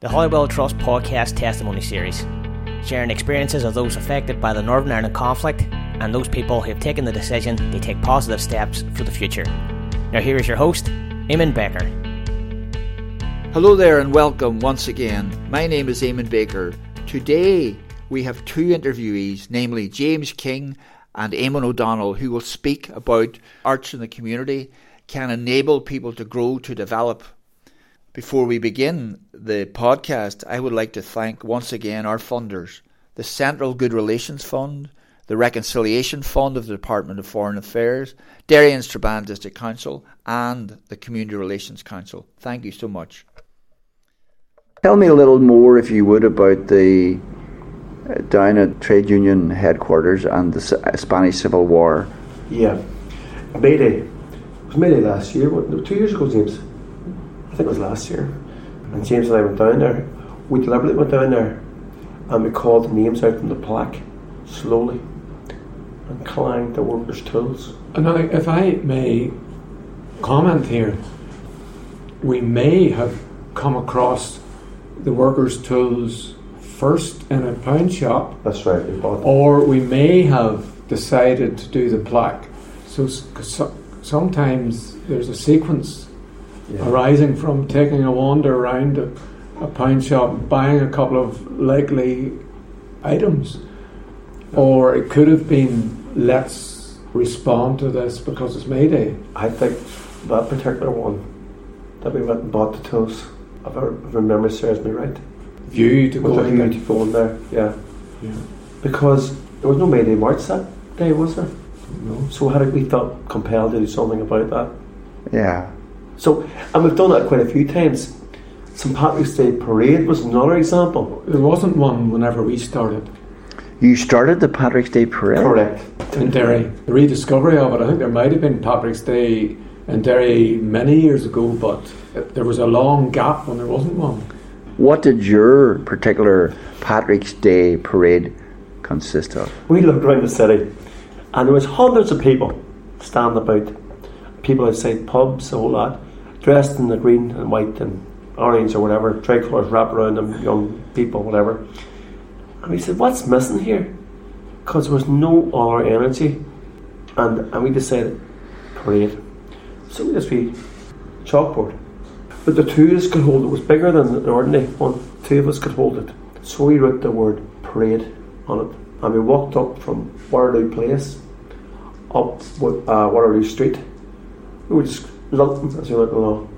the Holywell Trust podcast testimony series, sharing experiences of those affected by the Northern Ireland conflict and those people who have taken the decision to take positive steps for the future. Now, here is your host, Eamon Baker. Hello there, and welcome once again. My name is Eamon Baker. Today we have two interviewees, namely James King and Eamon O'Donnell, who will speak about arts in the community can enable people to grow, to develop. Before we begin the podcast, I would like to thank once again our funders the Central Good Relations Fund, the Reconciliation Fund of the Department of Foreign Affairs, Derry and Strabane District Council, and the Community Relations Council. Thank you so much. Tell me a little more, if you would, about the uh, down at trade union headquarters and the S- Spanish Civil War. Yeah, Mayday. It was Mayday last year. What, two years ago, James. I think it was last year. And James and I went down there. We deliberately went down there, and we called the names out from the plaque slowly, and clanged the workers' tools. Now, if I may comment here, we may have come across the workers' tools first in a pound shop, That's right. We bought. or we may have decided to do the plaque. So, so sometimes there's a sequence Yeah. arising from taking a wander around a, a pound shop, buying a couple of likely items, or it could have been let's respond to this because it's May Day. I think that particular one that we went and bought the tools. If I if my memory serves me right. View to With go a in view there. to go in there. Yeah. Yeah. Because there was no Mayday March that day, was there? No. So how did we felt compelled to do something about that? Yeah. So, and we've done that quite a few times. St Patrick's Day Parade was another example. There wasn't one whenever we started You started the Patrick's Day Parade? Correct. in Derry. The rediscovery of it, I think there might have been Patrick's Day in Derry many years ago, but there was a long gap when there wasn't one. What did your particular Patrick's Day Parade consist of? We looked around the city, and there was hundreds of people standing about. People outside pubs, a whole lot, dressed in the green and white and orange or whatever, tricolours wrapped around them, young people, whatever. And we said, "What's missing here?" Because there was no other energy, and and we decided parade. So we just be chalkboard. But the two of us could hold it. It was bigger than an ordinary one. Two of us could hold it. So we wrote the word parade on it. And we walked up from Waterloo Place up uh, Waterloo Street. We were just lunting as we went along.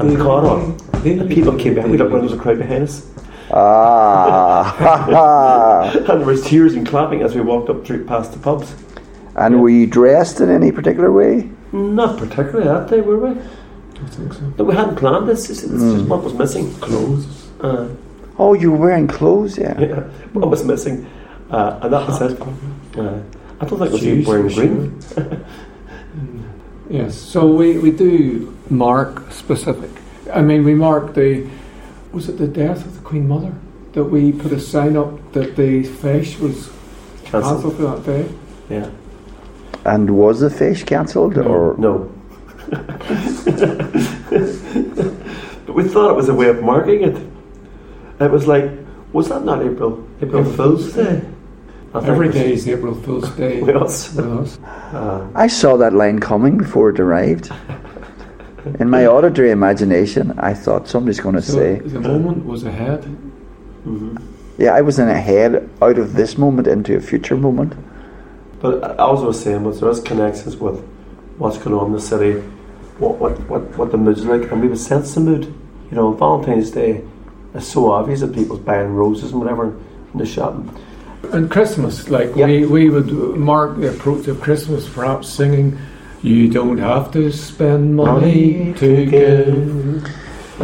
And caught on. And people came behind. We looked around, there was a crowd behind us. Ah! And there was tears and clapping as we walked up through past the pubs. and were you dressed in any particular way? Not particularly that day, were we? I think so. No, we hadn't planned this. It's, it's just what was missing. Clothes. Uh, Oh, you were wearing clothes, yeah. yeah, what was missing. Uh, and that was it. Uh, I don't think it was you Shoes, wearing green. Yes, so we, we do mark specific. I mean, we mark the, was it the death of the Queen Mother? That we put a sign up that the fish was Cancelled. cancelled for that day? Yeah. And was the fish cancelled? No. or No. but we thought it was a way of marking it. It was like, was that not April? April April Fool's Day? I think Every it was day is April Fool's Day With us. with us. Uh, I saw that line coming before it arrived. In my auditory imagination, I thought somebody's going to So say, the moment was ahead. mhm. Yeah, I was in a head out of this moment into a future moment. But as I was saying, was there is connections with what's going on in the city, what what, what, what the mood's like, and we would sense the mood. You know, Valentine's Day is so obvious that people's buying roses and whatever in the shop. And Christmas, like Yep. we, we would mark the approach of Christmas, perhaps singing, You don't have to spend money to give.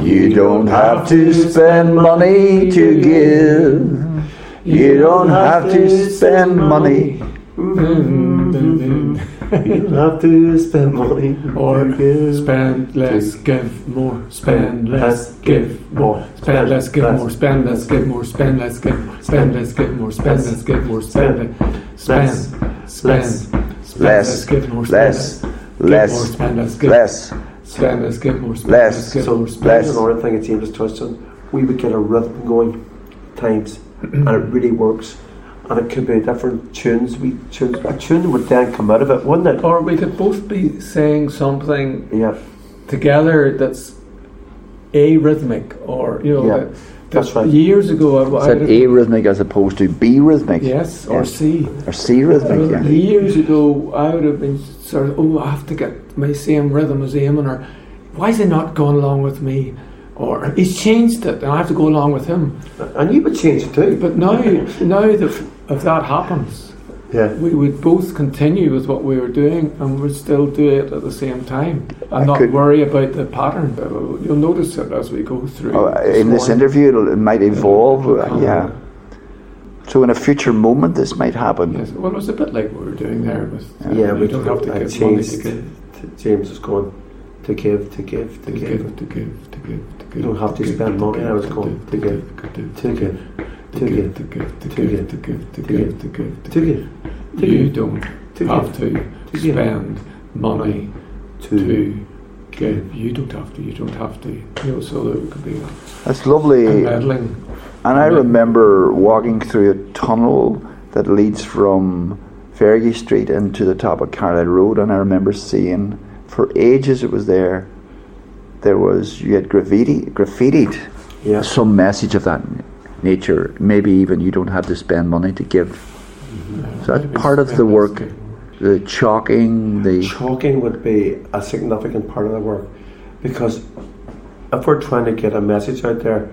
You don't have to spend money to give. You don't have to spend money. Mm-hmm. You don't have to spend money Or give. spend less, give more. Spend less, give more. Spend less, give more. Spend less, give more. Spend less, give more. Spend less, give more. Spend less, give more. Spend less, spend, spend, spend Less, less, give more. Spend less, less, give more. less, Spend less, give less, Spend less, give more. Less. less, give So more. that's Spend Less. another thing that James touched on. We would get a rhythm going times, and it really works. And it could be different tunes. We tunes a tune would then come out of it, wouldn't it? Or we could both be saying something Yeah, together that's arrhythmic, or you know, Yeah, that, that's right. Years ago, I, said I that would- arrhythmic as opposed to B rhythmic? yes, or Yeah. C. Or C rhythmic, yeah. Uh, years ago, I would have been sort of, oh, I have to get my same rhythm as Eamon, or why is he not going along with me? Or he's changed it, and I have to go along with him. and you would change it too. But now, now that if that happens, Yeah, we would both continue with what we were doing, and we'd still do it at the same time, and I not could- worry about the pattern. But you'll notice it as we go through. Oh, in this morning. interview, it'll, it might evolve. It'll uh, come. yeah. So in a future moment, this might happen. Yes, well, it was a bit like what we were doing there with. yeah. we we don't have to I give money to give, James was going to give, to give, to, to give, give, to give, to give, to give. You don't have to give, spend money, give, I was to going to give, to give, to give, to give, to give, to give, to give, to give, to give, to give, to You don't to have to spend money to. to give. You don't have to. You don't have to. You know, so that it could be That's lovely. meddling. And I remember walking through a tunnel that leads from Fergie Street into the top of Carlisle Road, and I remember seeing, for ages it was there, there was, you had graffiti, graffitied Yeah, some message of that nature. Maybe even you don't have to spend money to give. So that's part of the work, the chalking, the. chalking would be a significant part of the work because if we're trying to get a message out there,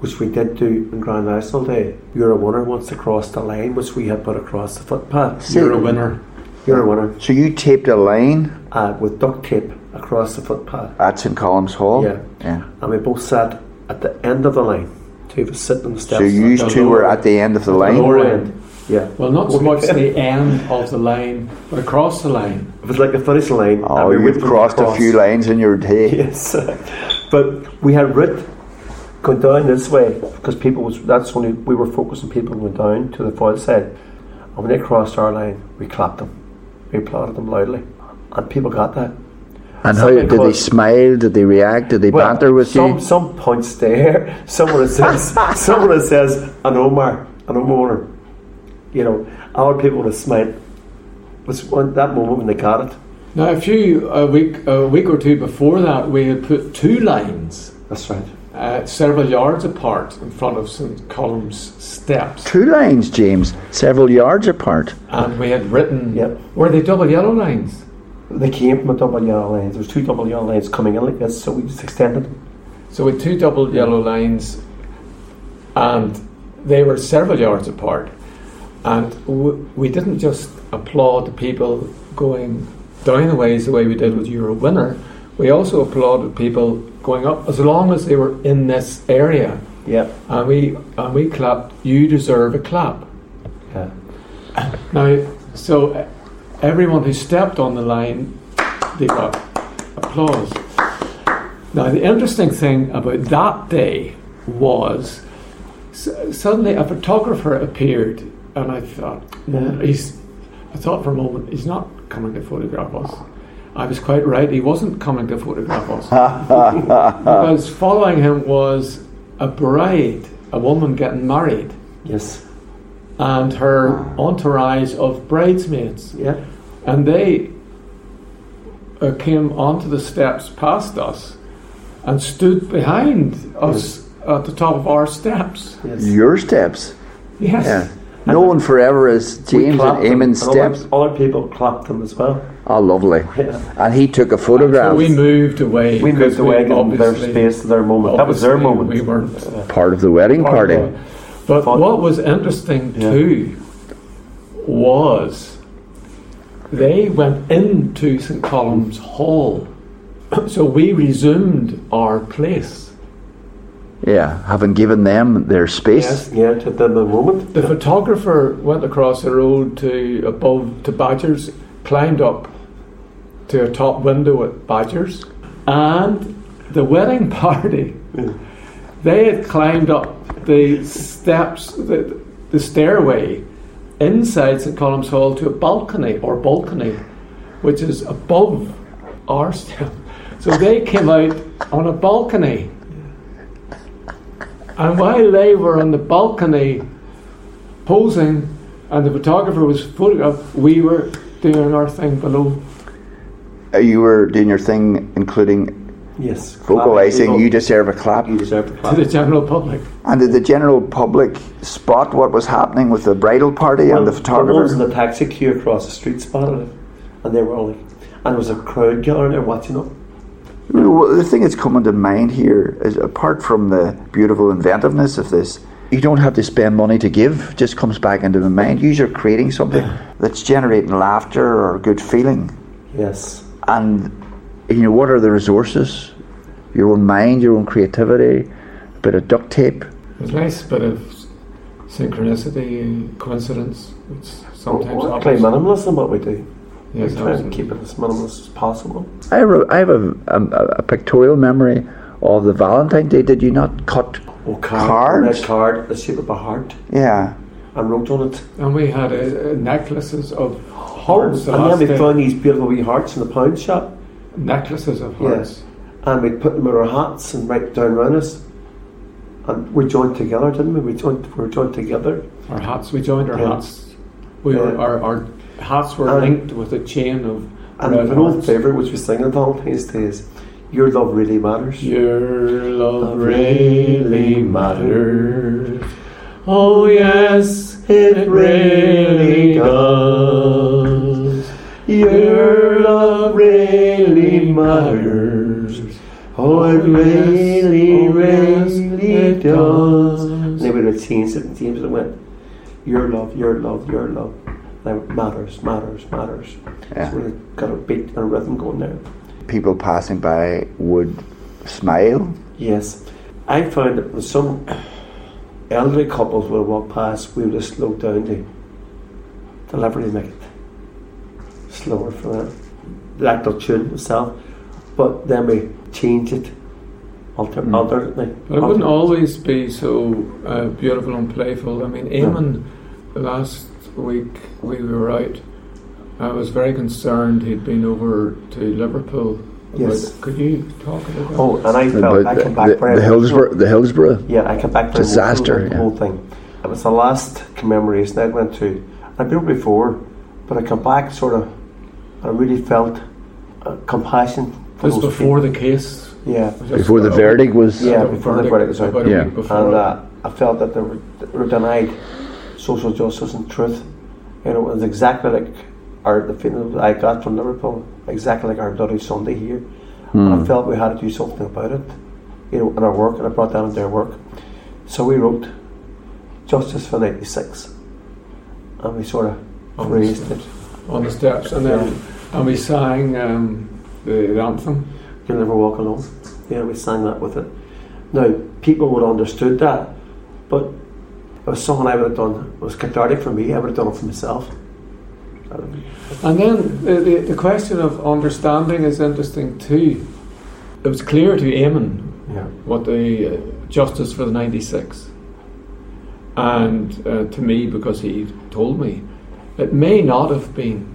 which we did do in Grand National Day, you're a winner once to cross the line, which we had put across the footpath. You're a winner. You're a winner So you taped a line uh, with duct tape across the footpath. at St Columb's Hall? Yeah. yeah. And we both sat at the end of the line. Two of us sitting on the steps. So you the two were at the end of the at the line? lower Lower end. end. Yeah. Well, not so much the end of the line, but across the line. It was like the finish line. Oh, and we you've waited for crossed a few lines in your day. Yes, but we had route going down this way because people was that's only we were focusing people going down to the Foyleside, and when they crossed our line, we clapped them, we applauded them loudly, and people got that. And how Something did they smile? Did they react? Did they banter with some you? some points there. Someone says someone says an Omar, an Omar, you know, our people would have smiled. Was one that moment when they got it. Now, a few a week a week or two before that, we had put two lines That's right. uh, several yards apart in front of St Columb's steps, Two lines, James, several yards apart. and we had written. Yep. Were they double yellow lines? They came from a double yellow lines. There was two double yellow lines coming in like this, so we just extended them. So with two double yellow lines, and they were several yards apart, and w- we didn't just applaud the people going down the ways the way we did with a Winner. We also applauded people going up as long as they were in this area, Yeah. and we and we clapped. You deserve a clap. Yeah. Now, so everyone who stepped on the line, they got applause. Now, the interesting thing about that day was s- suddenly a photographer appeared, and I thought, Yeah. he's. I thought for a moment, he's not coming to photograph us. I was quite right; he wasn't coming to photograph us because following him was a bride, a woman getting married Yes. And her entourage of bridesmaids. Yeah. And they uh, came onto the steps past us and stood behind us at the top of our steps. Yes. Your steps. Yes. Yeah. Known forever is We James and clapped them, Eamon's and other- steps. Other, people clapped them as well. Oh, lovely. Yeah. And he took a photograph. So we moved away. We moved away, giving them their space, their moment. That was their moment. We weren't part of the wedding part party. of it. But Fun. what was interesting Yeah. too was they went into St Columb's Hall. So we resumed our place. Yeah, having given them their space. Yes. Yeah, to the, the moment. The photographer went across the road to above to Badgers, climbed up to a top window at Badgers, and the wedding party. They had climbed up the steps, the, the stairway inside St Columb's Hall to a balcony or balcony, which is above our step. So they came out on a balcony. And while they were on the balcony posing and the photographer was photographed, we were doing our thing below. Uh, you were doing your thing, including Yes. Vocalizing, you deserve a clap. You deserve to To the general public. And did the general public spot what was happening with the bridal party Well, and the The ones in photographer? the taxi queue across the street spotted it, and they were all like, and there was a crowd gathering there watching it. Well, the thing that's coming to mind here is apart from the beautiful inventiveness of this, you don't have to spend money to give, just comes back into the mind. You are creating something that's generating laughter or good feeling. Yes. And you know, what are the resources? Your own mind, your own creativity, a bit of duct tape. There's a nice bit of synchronicity, coincidence, It's sometimes We're playing happens. minimalism, what we do. Yes, we try and keep it as minimalist as possible. I have, a, I have a, a, a pictorial memory of the Valentine Day. Did you not cut? Oh, card, Cards? red card, the shape of a heart, Yeah. and wrote on it. And we had uh, necklaces of hearts. the and then last we found these beautiful wee hearts in the pound shop, necklaces of hearts. and we put them in our hats and right down around us. And we joined together, didn't we? We joined, we were joined together. Our hats, we joined our Yeah. hats. We were our, our hats were And- linked with a chain of And an old favourite, which we sing on Valentine's Day, is Your Love Really Matters. Your love really matters. Oh yes, it really does. Your love really matters. Oh, it really, really does. And then we would change it and change it and went, Your love, your love, your love. Matters, matters, matters. Yeah. So we got a beat and a rhythm going there. People passing by would smile. Yes. I found that when some elderly couples would walk past, we would have slowed down to deliberately make it slower for them. The actual tune itself. But then we change it alter- Mm. alternately. But it wouldn't always be so uh, beautiful and playful. I mean, Eamon, last week we were out. I was very concerned he'd been over to Liverpool. about- Yes. Could you talk about that? Oh, and I felt I the, came back the, very the. Hillsborough, the Hillsborough. Yeah, I came back very Disaster, emotional about the yeah. whole thing. It was the last commemoration I went to. I'd been before, but I come back sort of. I really felt uh, compassion for This those before people. the case. Yeah, Before the verdict was. Yeah, about before the verdict was out. about Yeah. and uh, I felt that they were, they were denied social justice and truth. You know, it was exactly like our the feeling that I got from Liverpool, exactly like our Bloody Sunday here. And I felt we had to do something about it, you know, in our work, and I brought that into their work. So we wrote Justice for 96, and we sort of On phrased it. On the steps, and then and we sang um, the, the anthem. You'll never walk alone. Yeah, we sang that with it. Now, people would have understood that, but it was something I would have done. It was cathartic for me. I would have done it for myself. That would be- And then the, the, the question of understanding is interesting too. It was clear to Eamon Yeah. what the uh, justice for the 96 and uh, to me because he told me it may not have been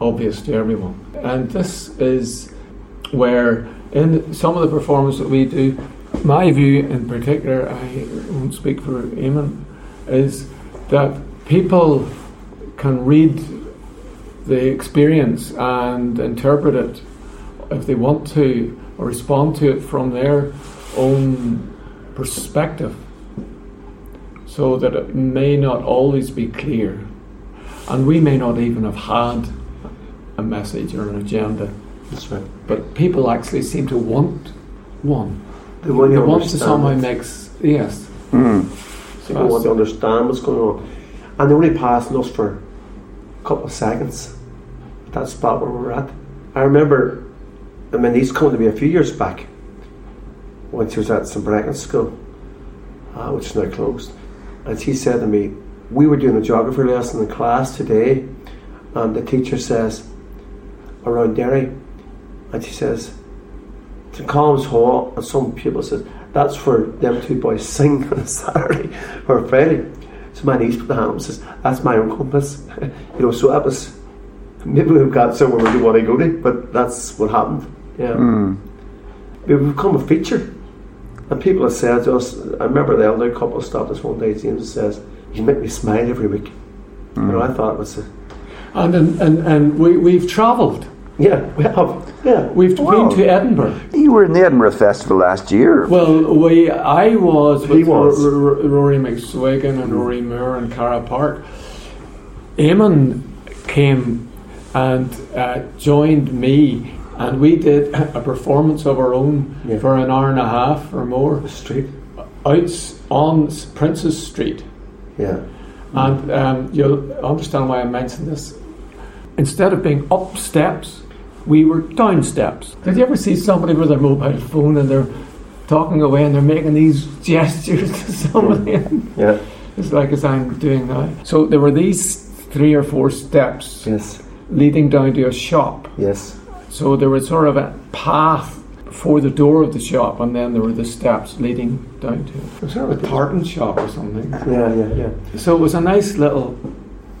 obvious to everyone. And this is where in some of the performances that we do my view in particular I won't speak for Eamon is that people can read the experience and interpret it if they want to or respond to it from their own perspective so that it may not always be clear and we may not even have had a message or an agenda That's right. but people actually seem to want one They want they to want to somehow understand. makes yes Mm. so People want to understand what's going on. And they're only passing us for a couple of seconds. That spot where we're at. I remember, I mean, he's come to me a few years back when she was at St. Brecken's School, uh, which is now closed. And she said to me, We were doing a geography lesson in class today, and the teacher says, around Derry, and she says, to Collins Hall, and some people says, that's where them two boys sing on a Saturday or a Friday. So my niece put the hand up and says, that's my own compass. you know, so that was, maybe we've got somewhere we do want to go to, but that's what happened. Yeah. Mm. We've become a feature. And people have said to us, I remember the elder couple stopped us one day, James says, You make me smile every week. You know, I thought it was, a, And and, and, and we, we've travelled. yeah, we have, yeah. We've Wow. been to Edinburgh. You were in the Edinburgh Festival last year. Well, we I was He with was. R- R- Rory McSwigan and Rory Moore and Cara Park. Eamon came and uh, joined me, and we did a performance of our own Yeah. for an hour and a half or more The street. out on S- Princes Street. Yeah. And um, you'll understand why I mentioned this. Instead of being up steps, we were down steps. Did you ever see somebody with their mobile phone and they're talking away and they're making these gestures to somebody? Yeah. it's like as I'm doing now. So there were these three or four steps Yes. leading down to a shop. Yes. So there was sort of a path before the door of the shop, and then there were the steps leading down to it. It was sort of a tartan shop or something. Yeah, yeah, yeah. So it was a nice little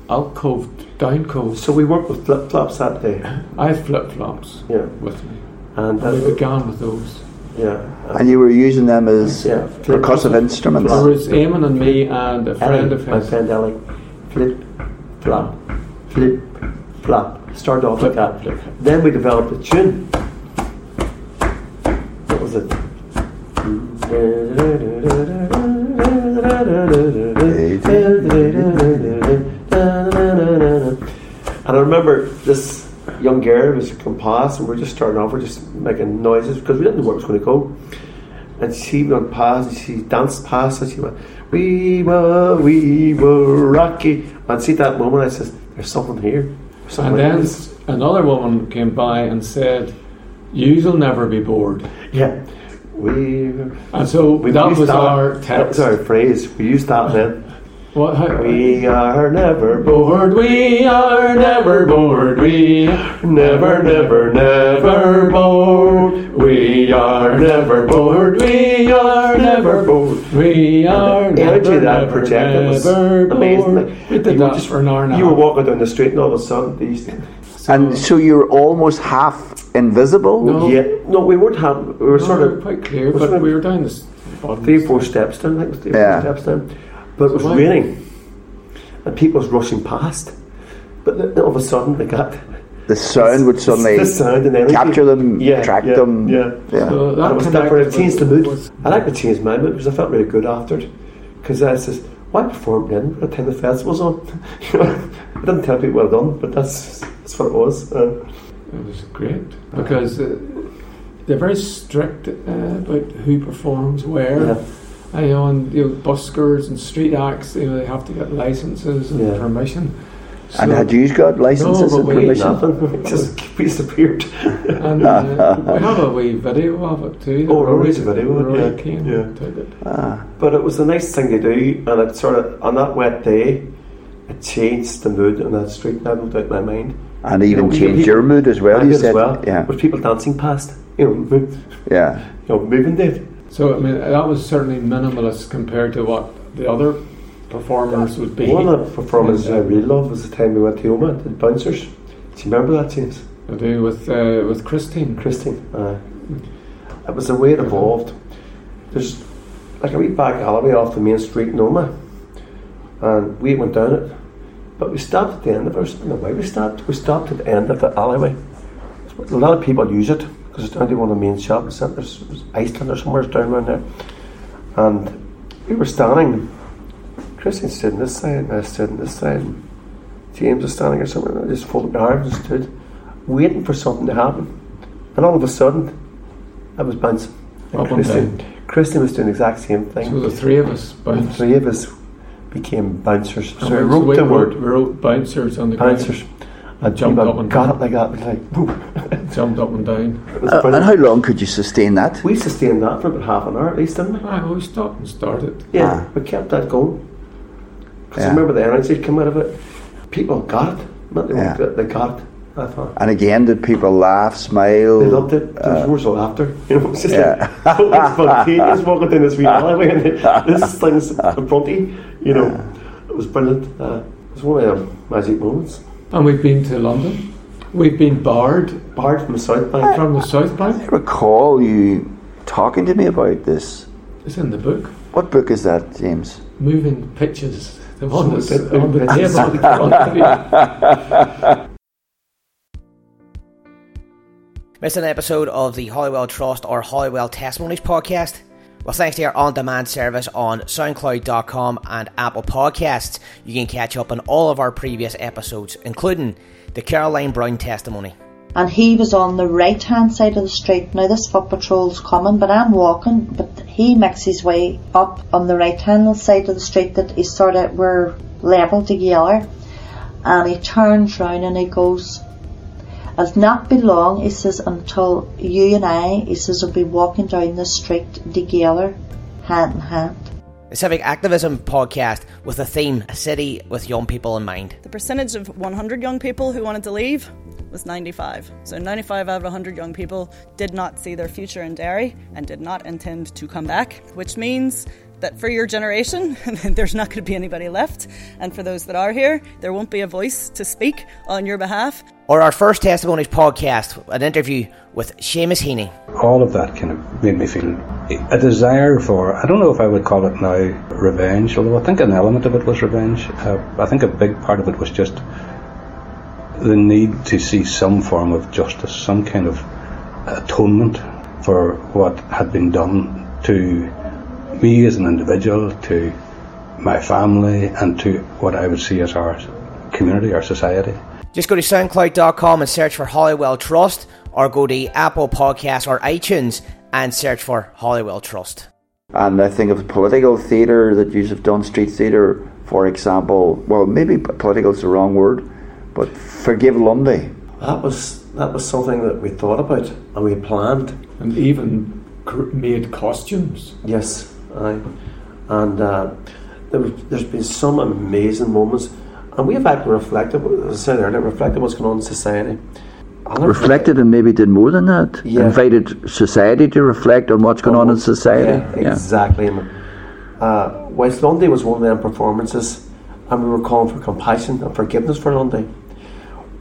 alcove, down cove. So we worked with flip flops that day. I had flip flops Yeah. with me. And, And we began with those. yeah. And you were using them as Yeah. percussive instruments. There was Eamon and me and a friend of his. My his. friend Ellie. Flip, flop, flip, flop. Started off like that. flip. Then we developed a tune. And I remember this young girl was come past, and we are just starting off, we are just making noises because we didn't know where it was going to go. And she went past, and she danced past, and she went, "We were, we were rocky." And see that moment, I says, "There's something here." There's something And then this." another woman came by and said, You'll never be bored. yeah, we. And so We that used was our That was text. our phrase. We used that then. What, how, We are never bored, we are never bored, we are never, never, never bored. We are never bored, we are never bored, we are The energy never, that never, projected was never amazing. bored. We did You were that just- for an hour and You were walking down the street, and all of a sudden, these. And so you're almost half invisible. No. Yeah, no, we weren't having. We were sort of quite clear, we're but sort of we were down this three or four steps down. I think it was three or Yeah. four steps down. But it was why- raining, and people was rushing past. But then all of a sudden, they got The sound would suddenly the sound and energy. capture them, Yeah, attract yeah, them. yeah. yeah. So And that it was different. It changed the mood. with- I like to change my mood because I felt really good after it. Because uh, I says, why perform then by the festival's on? you know, I didn't tell people well done, but that's that's what it was. Uh, It was great because uh, they're very strict uh, about who performs where. yeah. I know, and you know, buskers and street acts, you know, they have to get licenses and Yeah. permission. And had you got licenses No, and permission? Nothing. It just disappeared. and uh, we have a wee video of it too. Oh, Rory's video of it, Rory yeah. Keane Yeah. took it. Ah, But it was a nice thing to do, and it sort of on that wet day, it changed the mood on that street. I no doubt my mind. and even Yeah, changed people- your mood as well. I you did said, as well. yeah, With people dancing past, you know, move, yeah. you know, moving did. So I mean, that was certainly minimalist compared to what the other performers would be. One of the performances I really loved was the time we went to Omagh, the bouncers. Do you remember that, James? I do with uh, with Christine. Christine. Uh, it was the way it evolved. There's like a wee back alleyway off the main street in Omagh, and we went down it. But we stopped at the end of don't know why we stopped. We stopped at the end of the alleyway. A lot of people use it because it's down to one of the main shopping centres. It was Iceland or somewhere down around there. And we were standing. Christine stood on this side, and I stood on this side. And James was standing or something. And I just folded my arms and stood, waiting for something to happen. And all of a sudden, I was bouncing. And Up and Christine, Christine was doing the exact same thing. So the three of us the three of us became bouncers. So And we- wrote we the wrote, word we wrote bouncers on the bouncers. I Jumped up and got down. it like that. It was like, whoop. ground, jumped up and down. Uh, and how long could you sustain that? we sustained that for about half an hour at least, didn't we? I always stopped and started. Yeah, Ah. we kept that going. Because Yeah. I remember the energy came out of it. People got it. Not they, Yeah. won't, they got it. I thought. And again, did people laugh, smile? They loved it. There was Uh, roars of laughter. You know, it's just Yeah. like totally spontaneous walking down this wee alleyway and this thing's in front of you. You know, it was brilliant. Uh, it was one of the magic moments. And we've been to London. We've been barred Bard from the South Bank. From the South Bank. I recall you talking to me about this. It's in the book. What book is that, James? Moving pictures. The one that's So the- on the the- table in front. Missed an episode of the Holywell Trust or Holywell Testimonies podcast? Well, thanks to our on demand service on SoundCloud.com and Apple Podcasts, you can catch up on all of our previous episodes, including the Caroline Brown testimony. And he was on the right hand side of the street. Now this foot patrol's coming, but I'm walking, but he makes his way up on the right hand side of the street that he sort of we're level together, and he turns round and he goes. It's not be long, he says, until you and I, he says, will be walking down the street together, hand in hand. The Civic Activism podcast with the theme A City with Young People in Mind. The percentage of 100 young people who wanted to leave was 95. So 95 out of 100 young people did not see their future in Derry and did not intend to come back, which means that for your generation, there's not going to be anybody left. And for those that are here, there won't be a voice to speak on your behalf. Or our first Testimonies podcast, an interview with Seamus Heaney. all of that kind of made me feel a desire for, I don't know if I would call it now revenge, although I think an element of it was revenge. Uh, I think a big part of it was just the need to see some form of justice, some kind of atonement for what had been done to me as an individual, to my family, and to what I would see as our community, our society. Just go to soundcloud.com and search for Holywell Trust, or go to Apple Podcasts or iTunes and search for Holywell Trust. And I think of political theatre that you have done, street theatre, for example. Well, maybe political is the wrong word, but Forgive Lundy. That was that was something that we thought about and we planned. and even cr- made costumes. Yes, aye. And uh, there was, there's been some amazing moments, and we have actually reflected, as I said earlier, reflected what's going on in society. Reflected and maybe did more than that. Yeah. Invited society to reflect on what's going on in society. Yeah, exactly. Eamon. Uh, whilst Lundy was one of them performances, and we were calling for compassion and forgiveness for Lundy,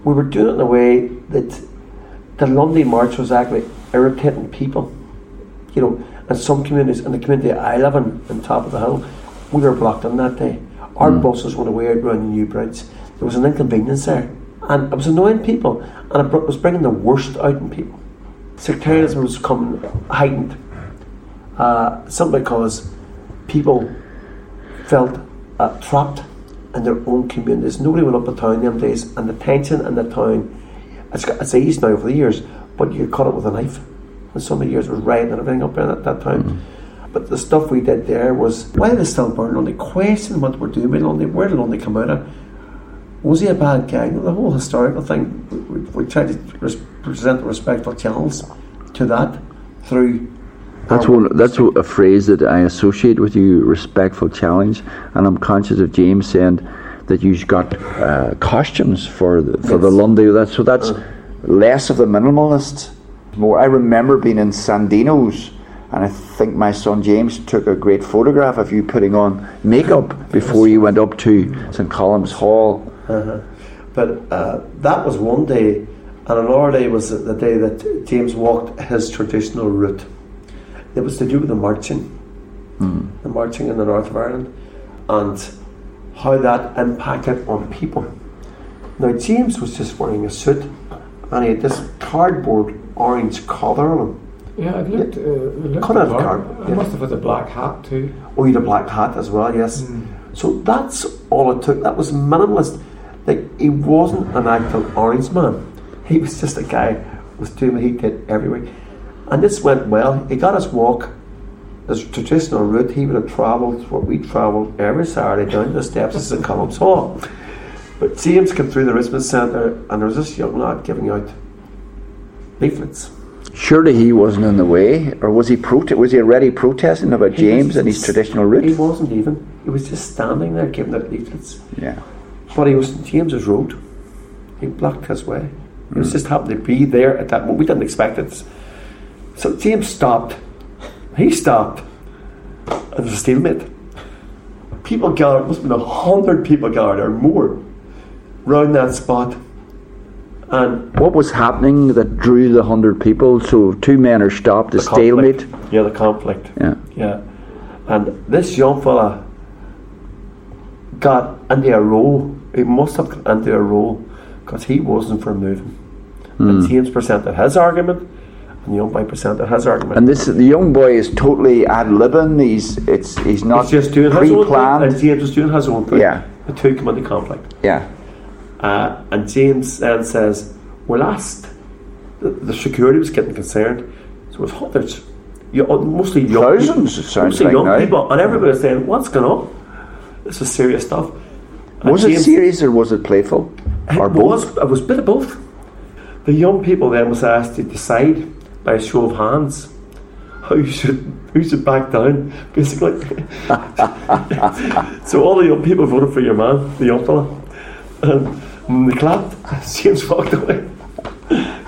we were doing it in a way that the Lundy March was actually irritating people. You know, and some communities, in the community I live in, on top of the hill, we were blocked on that day. Our buses went away around the New Bridge. There was an inconvenience there, and it was annoying people, and it was bringing the worst out in people. Sectarianism was coming heightened uh, simply because people felt uh, trapped in their own communities. Nobody went up to town them days, and the tension in the town, it's, got, it's eased now over the years, but you cut it with a knife. And some of the years was rioting and everything up there at that time. Mm-hmm. But the stuff we did there was, why they still burn Lundy? Question what we're doing with Lundy. Where did Lundy come out of? Was he a bad guy? The whole historical thing, we, we, we tried to res- present respectful channels to that through That's one. That's a phrase that I associate with you. Respectful challenge, and I'm conscious of James saying that you've got uh, costumes for the, for the Yes. Lundy. That so that's less of the minimalist. More. I remember being in Sandino's, and I think my son James took a great photograph of you putting on makeup before you went up to St Columb's Hall. Uh-huh. But uh, that was one day, and another day was the day that James walked his traditional route. It was to do with the marching, the marching in the north of Ireland, and how that impacted on people. Now, James was just wearing a suit, and he had this cardboard orange collar on him. Yeah, it looked. Uh, looked Cut out dark. card, I yeah. must have had a black hat too. Oh, he had a black hat as well, yes. So that's all it took. That was minimalist. Like he wasn't an actual orange man. He was just a guy who was doing what he did every week. And this went well. He got us walk the traditional route. He would have travelled what we travelled every Saturday down the steps of St Columb's Hall. But James came through the Richmond Centre and there was this young lad giving out leaflets. Surely he wasn't in the way, or was he prote- Was he already protesting about He James and his traditional route? He wasn't even. He was just standing there giving out leaflets. Yeah. But he was in James's road. He blocked his way. He was hmm. just happened to be there at that moment. We didn't expect it. So James stopped. He stopped. It was a stalemate. People gathered, must have been a hundred people gathered or more round that spot. And What was happening that drew the hundred people? So two men are stopped, a the stalemate. conflict- Yeah, the conflict. Yeah. Yeah. And this young fella got into a role. He must have got into a role because he wasn't for moving. Hmm. And James presented his argument, and the young boy presented his argument. And this the young boy is totally ad libbing. He's it's he's not He's just doing his own thing, and pre-planned. James was doing his own thing. Yeah. The two come into conflict. Yeah. Uh, and James then says, We're last. The, the security was getting concerned. So it was hundreds. You, mostly young Thousands, people, it mostly like young now. people. And everybody was saying, What's going on? This is serious stuff. And Was it serious or was it playful? Or it both? was, it was a bit of both. The young people then was asked to decide by a show of hands who should who should back down, basically. so all the young people voted for your man, the young fella. And when they clapped, James walked away.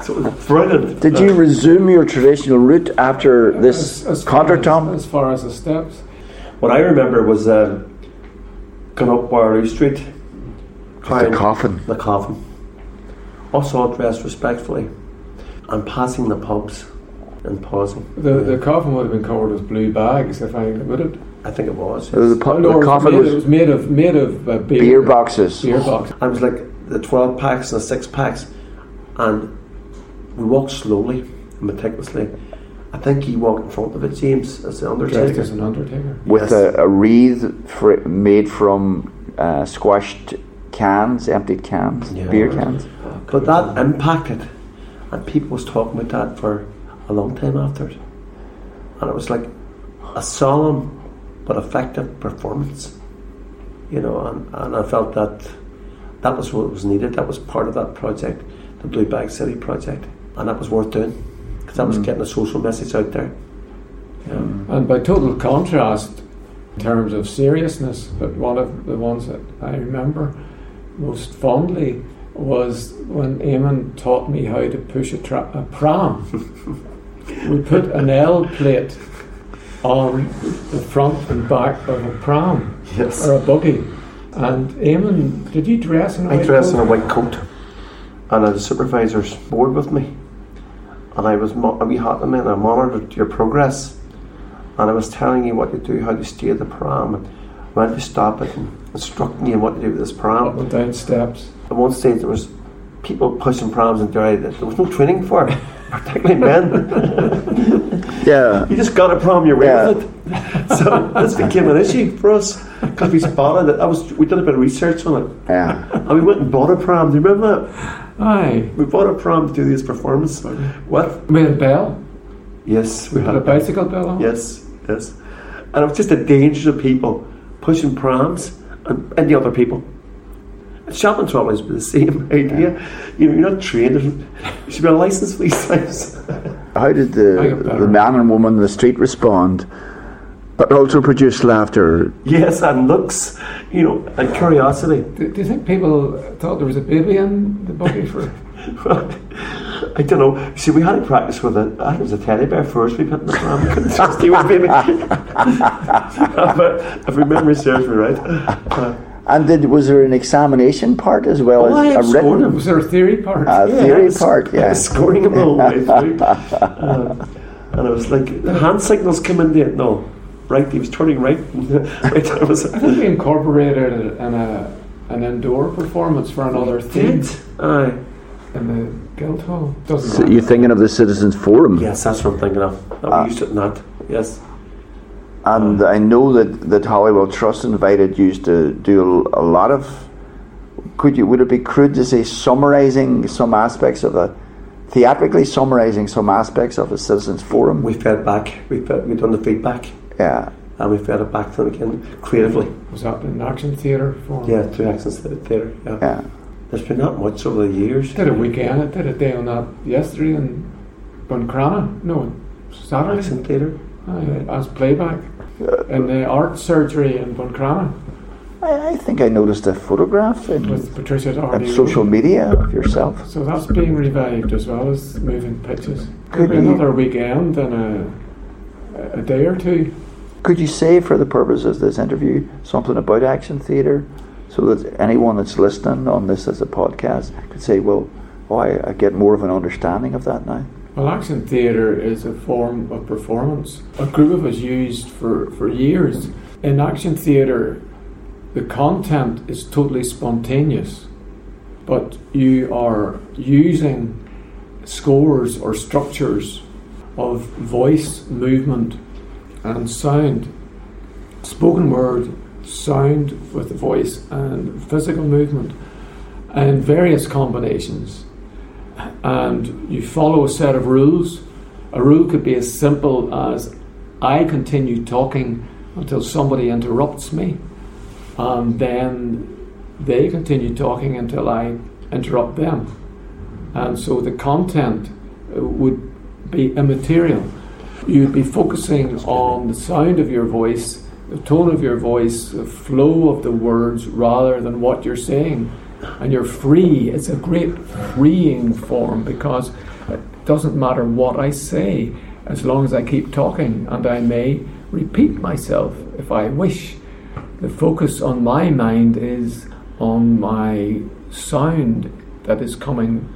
So it was brilliant. Did you resume your traditional route after this As, as far as, as far as the steps. What I remember was um, going up Waterloo Street, The coffin. the coffin, also dressed respectfully, and passing the pubs and pausing. The, the coffin would have been covered with blue bags, if I would it. I think it was. The, yes. pu- No, the it coffin made, was was made of made of uh, beer, beer boxes. Beer box. I was like the 12 packs and the 6 packs, and we walked slowly, meticulously. I think he walked in front of it, James, as the Dressed Undertaker. as an undertaker. with Yes. a, a wreath fr- made from uh, squashed cans, emptied cans, Yeah. beer cans. But that impacted, and people was talking about that for a long time after it. And it was like a solemn but effective performance, you know. And, and I felt that that was what was needed. That was part of that project, the Blue Bag City project, and that was worth doing because that was mm. getting a social message out there. Yeah. Mm. And by total contrast, in terms of seriousness, but one of the ones that I remember most fondly was when Eamon taught me how to push a, tra- a pram. we put an L plate on the front and back of a pram Yes. or a buggy. And Eamon, did you dress in a I white dressed in a white coat, and a supervisor's board with me, and I was mo- we had them in. I monitored your progress, and I was telling you what to do, how to steer the pram, and when to stop it, and instruct me on what to do with this pram. Up pram. and down steps. At one stage, there was people pushing prams in Derry that there was no training for, particularly men. Yeah. you just got a pram, you're away Yeah. with it. So this became an issue for us because we spotted it. I was we did a bit of research on it. Yeah. And we went and bought a pram. Do you remember that? Aye. We bought a pram to do this performance. What? We had a bell. Yes, we We had had a bicycle bell on. Yes, yes. And it was just a danger of people pushing prams and the other people. And shopping's always been the same idea. You know, you're not trained. You should be a license for these things. How did the the man and woman in the street respond? But also produce laughter. yes, and looks, you know, and curiosity. Do, do you think people thought there was a baby in the buggy for? I don't know. See, we had to practice with it. I think it was a teddy bear first we put in the pram. We couldn't just do it, baby. but if my memory serves me right. Uh, And did was there an examination part as well Oh, as have a scored written them. Was there a theory part? uh, Yeah, theory it's- part? Yeah. scoring them all the way through. Uh, and it was like the hand signals come in there. No, right. He was turning right. right. I was. I think we incorporated it in a an indoor performance for another theme Did aye. in the Guildhall. Doesn't So you're thinking of the Citizens Forum? Yes, that's what I'm thinking of. That Ah. we used it in that. Yes. And I know that, that Holywell Trust invited you to do a, a lot of. Could you would it be crude to say summarising some aspects of the theatrically summarising some aspects of the Citizens Forum? We fed back. We fed, we done the feedback, yeah, and we fed it back to them again creatively. Was that an action theatre form? Yeah, through Accents Theatre. Yeah. yeah. There's been not much over the years. Did a weekend. I did a day on that yesterday in Buncrana. No, Saturday. Accent Theatre. Aye, as playback in the art surgery in Buncrana I, I think I noticed a photograph in, with Patricia on social media of yourself. So that's being revived as well as moving pictures. Could Could you- another weekend and a, a day or two. Could you say, for the purpose of this interview, something about action theatre, so that anyone that's listening on this as a podcast could say, "Well, oh, I, I get more of an understanding of that now. Well, action theatre is a form of performance. A group of us used for, for years. In action theatre, the content is totally spontaneous, but you are using scores or structures of voice, movement, and sound. Spoken word, sound with the voice, and physical movement, and various combinations. And you follow a set of rules. A rule could be as simple as I continue talking until somebody interrupts me, and then they continue talking until I interrupt them. And so the content uh, would be immaterial. You'd be focusing on the sound of your voice, the tone of your voice, the flow of the words, rather than what you're saying. And you're free. It's a great freeing form because it doesn't matter what I say as long as I keep talking, and I may repeat myself if I wish. The focus on my mind is on my sound that is coming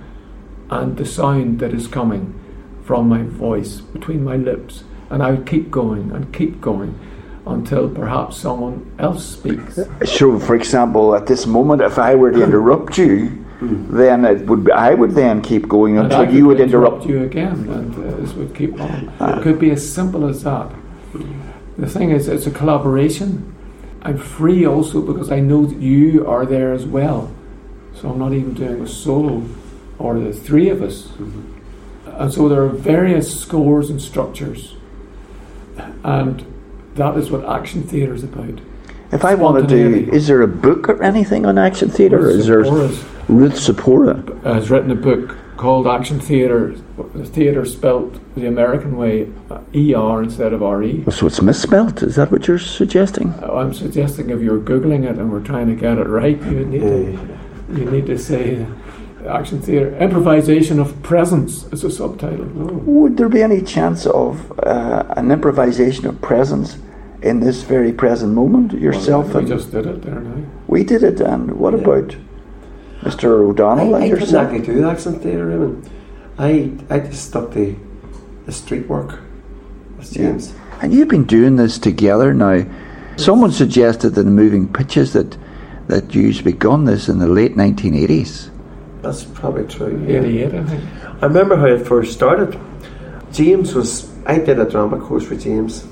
and the sound that is coming from my voice between my lips. And I would keep going and keep going until perhaps someone else speaks. So, for example, at this moment, if I were to interrupt you, mm-hmm. then it would be, I would then keep going until you would interrupt. you again, and uh, this would keep on. Ah. It could be as simple as that. The thing is, it's a collaboration. I'm free also because I know that you are there as well. So I'm not even doing a solo or the three of us. Mm-hmm. And so there are various scores and structures. And that is what action theatre is about. If I want to do, is there a book or anything on action theatre? or Is there Ruth Zaporah? has written a book called Action Theatre. Theatre spelt the American way, ER instead of RE. So it's misspelt. Is that what you're suggesting? Uh, I'm suggesting if you're googling it and we're trying to get it right, you need to you need to say action theatre improvisation of presence is a subtitle. Would there be any chance of uh, an improvisation of presence in this very present moment? Yourself we and just did it there now. we did it. And what Yeah. about Mr. O'Donnell I, and I couldn't yourself? actually do action theatre, Raymond. I, I just stuck to the street work with Yeah. James. And you've been doing this together now. Someone suggested in the moving pictures that that you've begun this in the late 1980s. That's probably true. yeah. 88, I think. I remember how it first started. James was, I did a drama course with James,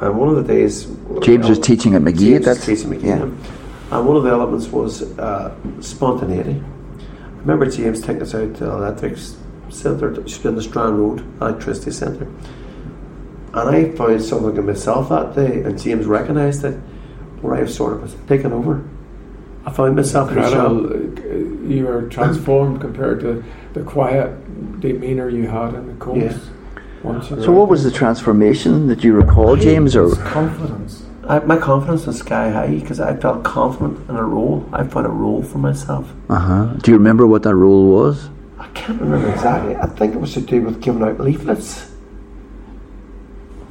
and one of the days. James was teaching at Magee. James was That's teaching Magee. yeah. And one of the elements was uh, spontaneity. I remember James taking us out to the electrics centre, just in the Strand Road electricity centre. And I found something in myself that day, and James recognised it, where I sort of was taken over. I find myself in the shop. Uh, You were transformed compared to the quiet demeanour you had in the course. Yeah. So, what was the transformation that you recall, James? Or confidence. I, my confidence was sky high because I felt confident in a role. I found a role for myself. uh huh. Do you remember what that role was? I can't remember exactly. I think it was to do with giving out leaflets.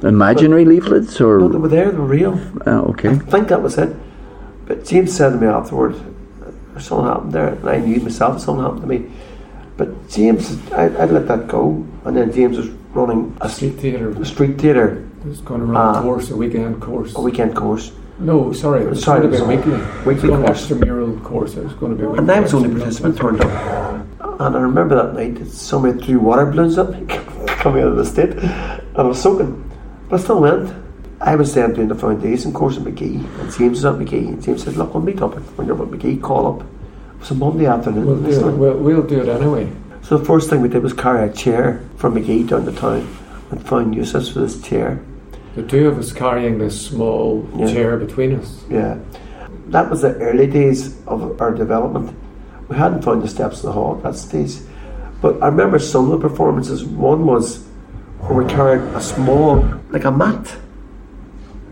Imaginary leaflets, or No, they were there, they were real. uh, okay. I think that was it. But James said to me afterward, there's something happened there, and I knew myself something happened to me. But James, I, I'd let that go, and then James was running a, Street theatre a street theatre, was going to run Ah. a course, a weekend course. a weekend course. No, sorry, it was Sorry, going to be was weekly. weekly going course. extramural course. It was going to be. a And I was the only participant turned up. And I remember that night somebody threw water balloons at me coming out of the state, and I was soaking. But I still went. I was then doing the foundation course at Magee, and James was at Magee, and James said, Look, we'll meet up when you're at Magee, call up. It was a Monday afternoon. We'll do it. We'll, we'll do it anyway. So the first thing we did was carry a chair from Magee down the town and found uses for this chair. The two of us carrying this small Yeah. chair between us. Yeah. That was the early days of our development. We hadn't found the steps in the hall at that stage. But I remember some of the performances. One was where we carried a small, like a mat.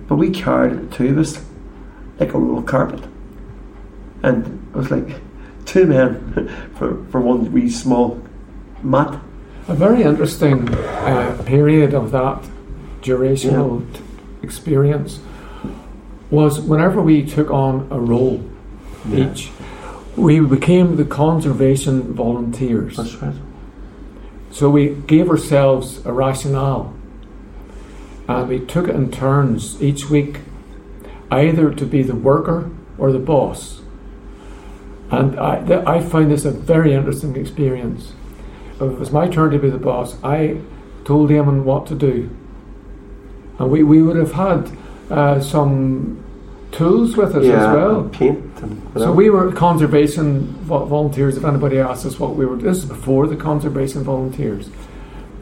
But we carried the two of us, like a roll of carpet. And it was like two men for, for one wee small mat. A very interesting uh, period of that durational t- experience was whenever we took on a role each, we became the conservation volunteers. That's right. So we gave ourselves a rationale and we took it in turns each week, either to be the worker or the boss. And I, th- I find this a very interesting experience. If it was my turn to be the boss, I told Eamon what to do. And we, we would have had uh, some tools with us yeah, as well. paint and So we were conservation vo- volunteers. If anybody asks us what we were, this is before the conservation volunteers.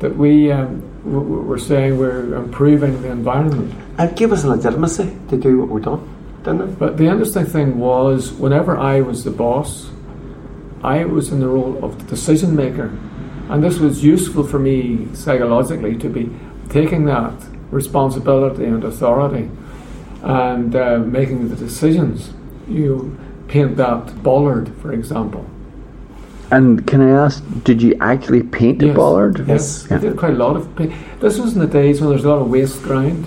That we um, were saying we're improving the environment. It gave us legitimacy to do what we've done, didn't it? But the interesting thing was, whenever I was the boss, I was in the role of the decision maker, and this was useful for me psychologically to be taking that responsibility and authority and uh, making the decisions. You paint that bollard, for example. And can I ask, did you actually paint the Yes. bollard? Yes, Yeah. we did quite a lot of. Pa- this was in the days when there was a lot of waste ground.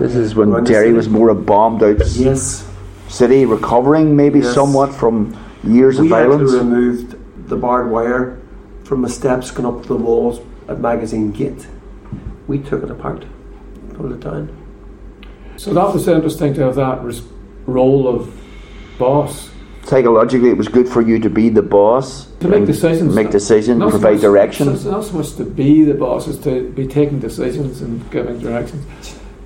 This is when Around Derry was more a bombed out Yes. city, recovering maybe Yes. somewhat from years we of violence. actually removed the barbed wire from the steps going up to the walls at Magazine Gate. We took it apart, pulled it down. So that was interesting to have that res- role of boss Psychologically, it was good for you to be the boss, to make decisions. make decisions, Not so provide much- direction. so- Not so much to be the boss, as to be taking decisions and giving directions.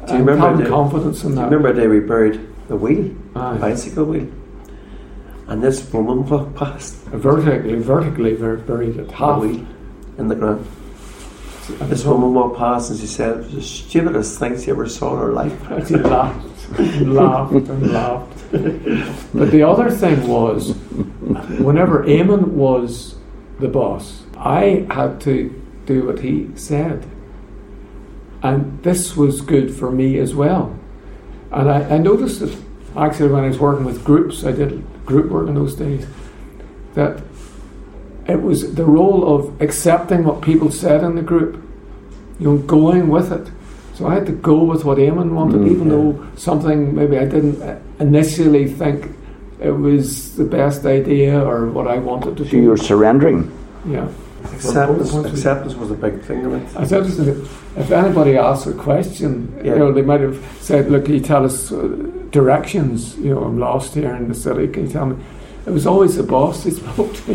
Do you remember having the- confidence in Do you that. remember the day we buried the wheel, Aye. the bicycle wheel? And this woman walked past vertically, vertically ver- buried it the half. wheel in the ground. And This so- woman walked past and she said, it was the stupidest thing she ever saw in her life. And laughed, and laughed. But the other thing was, whenever Eamon was the boss, I had to do what he said. And this was good for me as well. And I, I noticed that actually when I was working with groups, I did group work in those days, that it was the role of accepting what people said in the group, you know, going with it. So I had to go with what Eamon wanted, Mm, even though something maybe I didn't uh, initially think it was the best idea or what I wanted to So do. you're surrendering. yeah. Acceptance, Once acceptance was a big thing of it. I said, if anybody asks a question, Yeah. you know, they might have said, "Look, can you tell us uh, directions? You know, I'm lost here in the city. Can you tell me?" It was always the boss they spoke to,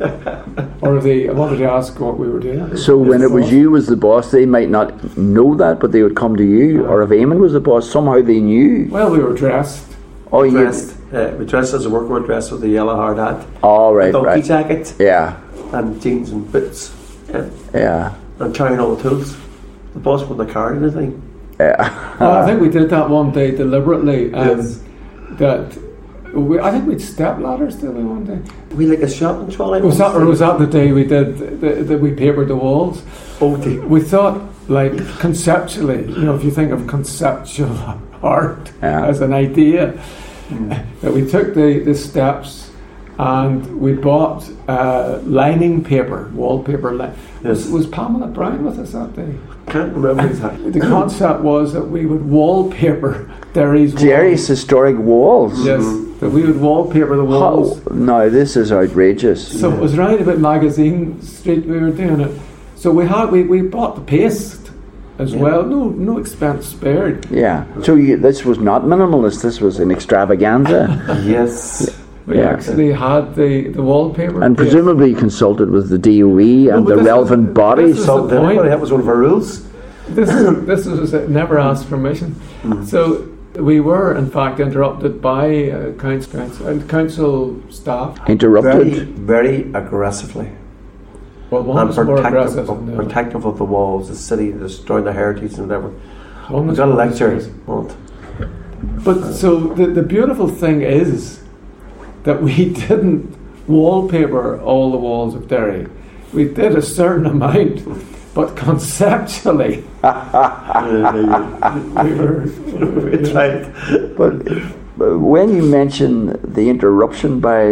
or if they wanted to ask what we were doing. So when it was you as the boss, they might not know that, but they would come to you. Or if Eamon was the boss, somehow they knew. Well, we were dressed. Oh, you. Dressed, uh, we dressed as a worker, we dressed with a yellow hard hat, All right, donkey right. jacket, Yeah, and jeans and boots, yeah, yeah, and carrying all the tools. The boss wouldn't have carried anything. yeah. Well, I think we did that one day deliberately. Um, Yes. That we, I think we'd step ladders did we one day. We like a shopping trolley. Was that or was that the day we did that we papered the walls? Oh, dear. We thought, like, conceptually, you know, if you think of conceptual art Yeah. as an idea, that we took the, the steps and we bought uh, lining paper, wallpaper. Li- Yes. was, was Pamela Brown with us that day? Can't remember exactly. The concept was that we would wallpaper Derry's. Jerry's historic walls. Yes, that we would wallpaper the oh, walls. How, no, this is outrageous. So it was right about Magazine Street we were doing it. So we had we, we bought the paste as Yeah. well. No no expense spared. Yeah. So you, this was not minimalist. This was an extravaganza, Yes. We Yeah. actually had the, the wallpaper. and paste. presumably consulted with the DOE and but the this is- relevant this bodies. So the point. anybody, that was one of our rules. this is this was it never asked permission. Mm-hmm. So we were in fact interrupted by uh, council, council, council staff. Interrupted. very aggressively. Well, one and was more protective aggressive. of, than the other. protective of the walls, the city, destroying the heritage and whatever. One We was got a lecture aggressive. on it. But so the, the beautiful thing is that we didn't wallpaper all the walls of Derry. We did a certain amount, but conceptually we were. It's right. But when you mention the interruption by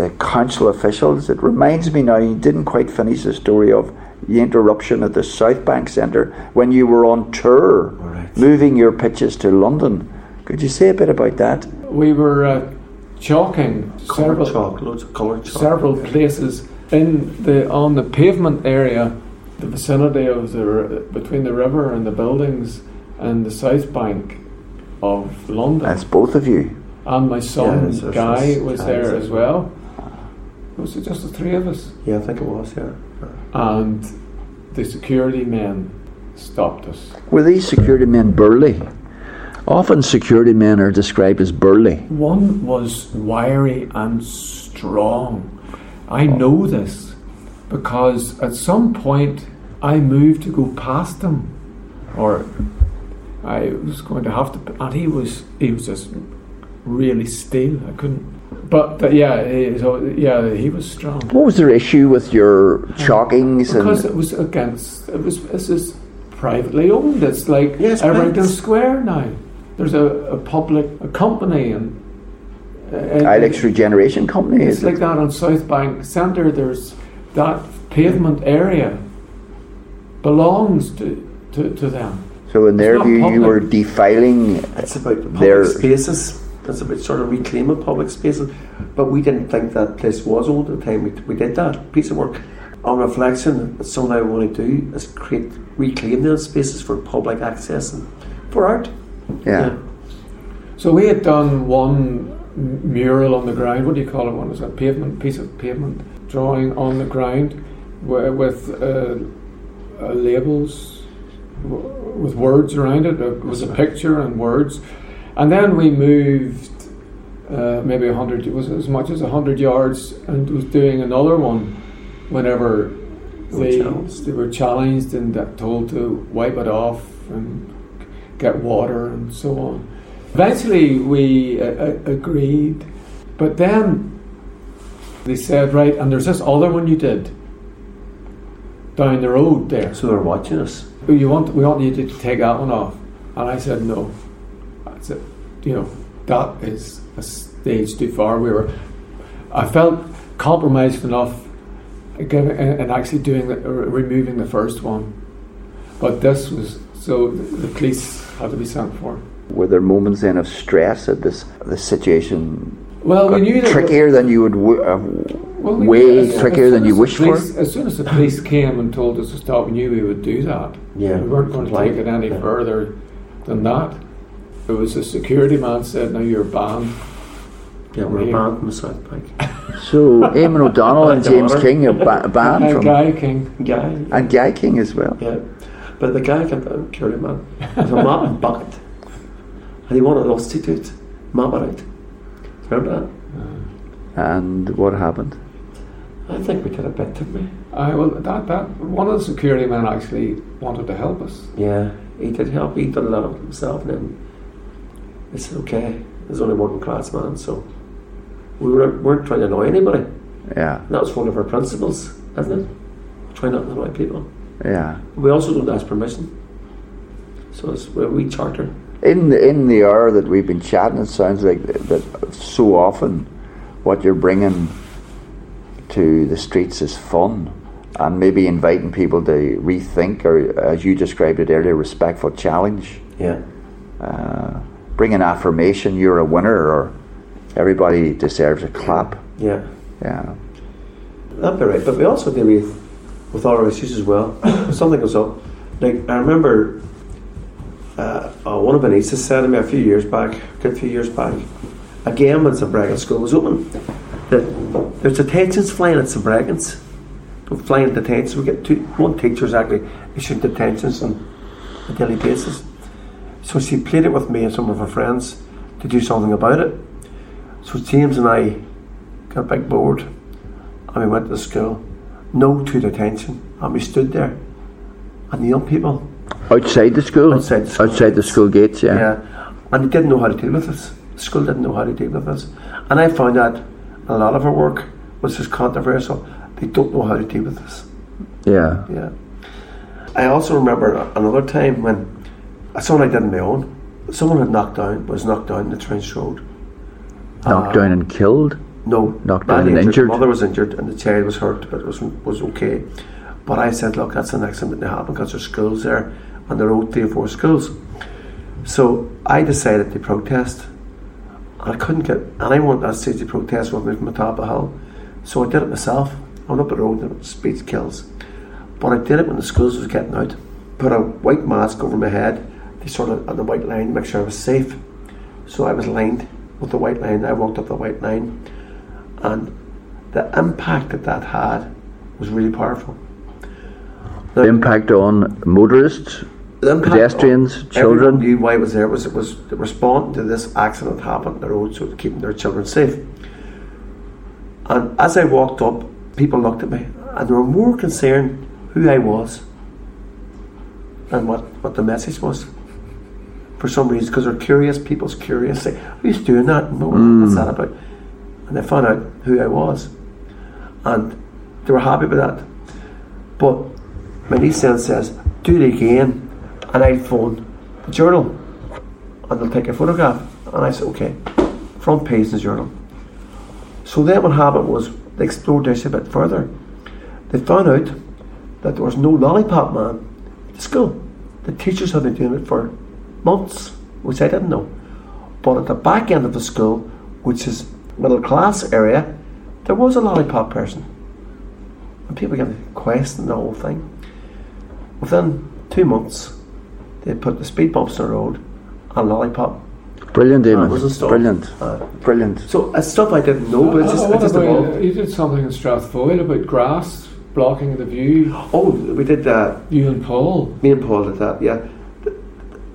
the council officials, it reminds me now, you didn't quite finish the story of the interruption at the South Bank Centre when you were on tour, Right. moving your pitches to London. Could you say a bit about that? We were uh, chalking Coloured several chalk, loads of coloured chalk. several places in the on the pavement area, the vicinity of the between the river and the buildings and the south bank of London. That's both of you. and my son Yeah, Guy was there as well. Was it just the three of us? Yeah, I think it was, yeah. And the security men stopped us. Were these security men burly? Often security men are described as burly. One was wiry and strong. I oh. know this because at some point I moved to go past him, or I was going to have to, and he was he was just really still. I couldn't. But uh, yeah, he, so, yeah, he was strong. What was their issue with your chalkings Because and it was against it was this is privately owned. It's like Yes, Everington banks. Square now. There's a, a public a company and. Uh, Ilex Regeneration Company? It's like it? that on South Bank Centre. There's that pavement area belongs to, to, to them. So in their not view, you were defiling. It's about public Their- spaces. It's about sort of reclaiming public spaces. But we didn't think that place was old at the time we, we did that piece of work. On reflection, it's something I want to do is create, reclaim those spaces for public access and for art. Yeah. So we had done one mural on the ground. What do you call it? One is a pavement piece of pavement drawing on the ground wi- with uh, uh, labels w- with words around it. It was a picture and words, and then we moved uh, maybe a hundred. It was as much as a hundred yards, and was doing another one whenever They were they, challenged. they were challenged and told to wipe it off and get water and so on. Eventually, we uh, uh, agreed, but then they said, "Right, and there's this other one you did down the road there. So they're watching us. You want we want you to take that one off?" And I said, "No." I said, "You know, that is a stage too far." We were, I felt compromised enough, giving and and actually doing the, removing the first one, but this was so the the police had to be sent for. Were there moments then of stress at this this situation Well, we got knew that trickier than you would w- uh, Well, we way knew as- as trickier than you as the for? As soon as the police came and told us to stop, we knew we would do that. Yeah, we weren't going to take it any Yeah. further than that. It was a security man said, "Now you're banned." Yeah, we're Yeah. banned from the South Bank. So Eamon O'Donnell and James daughter. King are ba- banned And from, Guy King. Guy. and Guy King as well. Yeah. But the guy kept a security man. With a mop and bucket. And he wanted us to do it. Mop it out. Remember that? Uh, and what happened? I think we did a bit, didn't we? I well, that that one of the security men actually wanted to help us. Yeah, he did help. He did a lot of it himself. And then I said, okay, there's only working class man, so we weren't, weren't trying to annoy anybody. Yeah, And that was one of our principles, isn't it? Try not to annoy people. yeah. We also don't ask permission. So it's a wee charter. In the in the hour that we've been chatting, it sounds like that, that so often what you're bringing to the streets is fun, and maybe inviting people to rethink, or as you described it earlier, respectful challenge. Yeah. Uh, bring an affirmation, you're a winner, or everybody deserves a clap. Yeah. Yeah, That'd be right. But we also deal with with issues as well. something goes up. Like I remember uh, one of my nieces said to me a few years back, a good few years back, again when St. Brecan School was open, that there's detentions flying at St. Brecan's. Flying at detentions. We get two one teacher's actually issuing detentions on a daily basis. So she played it with me and some of her friends to do something about it. So James and I got a big board and we went to the school. No to detention. And we stood there. And the young people, outside the school, Outside the school outside the gates. school gates. Yeah, yeah, and they didn't know how to deal with us. The school didn't know how to deal with us. And I found that a lot of our work, was just controversial, they don't know how to deal with this. yeah. Yeah. I also remember another time when someone I did on my own, someone had knocked down, was knocked down in the trench road. knocked Uh, down and killed. No, Knocked down and injured? The mother was injured and the child was hurt, but it was was okay. But I said, look, that's an accident that happen because there's schools there and the road, three or four schools. So I decided to protest I couldn't get anyone that said to protest with me from the top of the hill. So I did it myself. I went up the road and speed kills. But I did it when the schools was getting out. Put a white mask over my head, they sort of on the white line to make sure I was safe. So I was lined with the white line. I walked up the white line, and the impact that that had was really powerful. The impact on motorists, pedestrians, children. Everyone knew why it was there. Was it was to respond to this accident happened on the road, so keeping their children safe. And as I walked up, people looked at me, and they were more concerned who I was than what, what the message was. For some reason, because they're curious. People's curious. Say, "Who's doing that? No, what's mm. that about?" And they found out who I was, and they were happy with that. But my niece then says, "Do it again," and I phone the journal, and they'll take a photograph. And I said, "Okay." Front page of the journal. So then what happened was they explored this a bit further. They found out that there was no lollipop man at the school. The teachers had been doing it for months, which I didn't know. But at the back end of the school, which is middle class area, there was a lollipop person. And people began to question the whole thing. Within two months, they put the speed bumps on the road and lollipop. Brilliant, uh, Damon. was. Brilliant. Uh, Brilliant. so it's stuff I didn't know, but it's just, Uh, it's what just about, evolved. you did something in Strathfoyle about grass blocking the view. Oh, we did that. You and Paul. Me and Paul did that. Yeah.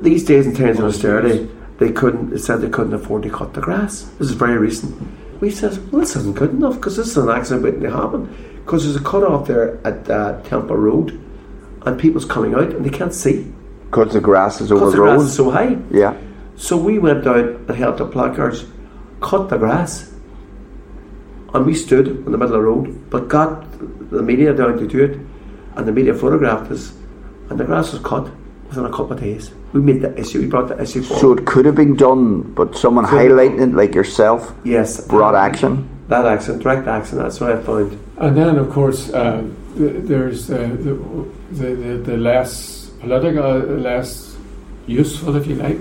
These days, in terms of austerity, they couldn't. They said they couldn't afford to cut the grass. This is very recent. We said, well, this isn't good enough because this is an accident waiting to happen. Because there's a cut off there at uh, Temple Road, and people's coming out and they can't see Because the grass is because the grass overgrown. is so high. Yeah. So we went out and held up placards, cut the grass, and we stood in the middle of the road, but got the media down to do it, and the media photographed us, and the grass was cut within a couple of days. We made the issue, we brought the issue forward. So it could have been done, but someone Could have highlighting it like yourself yes, brought action. That action, direct action, that's what I found. And then, of course, uh, th- there's uh, the, the, the, the less political, uh, less useful, if you like.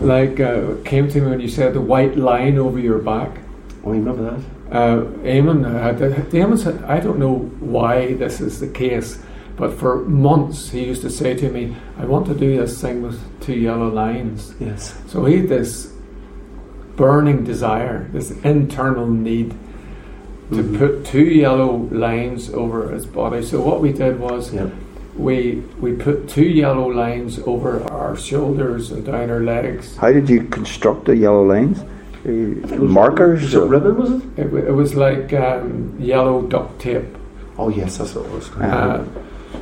Like, uh, came to me when you said the white line over your back. Oh, you remember that? Uh, Eamon had, Eamon said, I don't know why this is the case, but for months he used to say to me, I want to do this thing with two yellow lines. Yes. So he had this burning desire, this internal need to Mhm. put two yellow lines over his body. So what we did was Yeah. We we put two yellow lines over our shoulders and down our legs. How did you construct the yellow lines? Uh, Markers? Was it or- ribbon, was it? It, it was like um, yellow duct tape. Oh, yes, that's what it was. Uh-huh.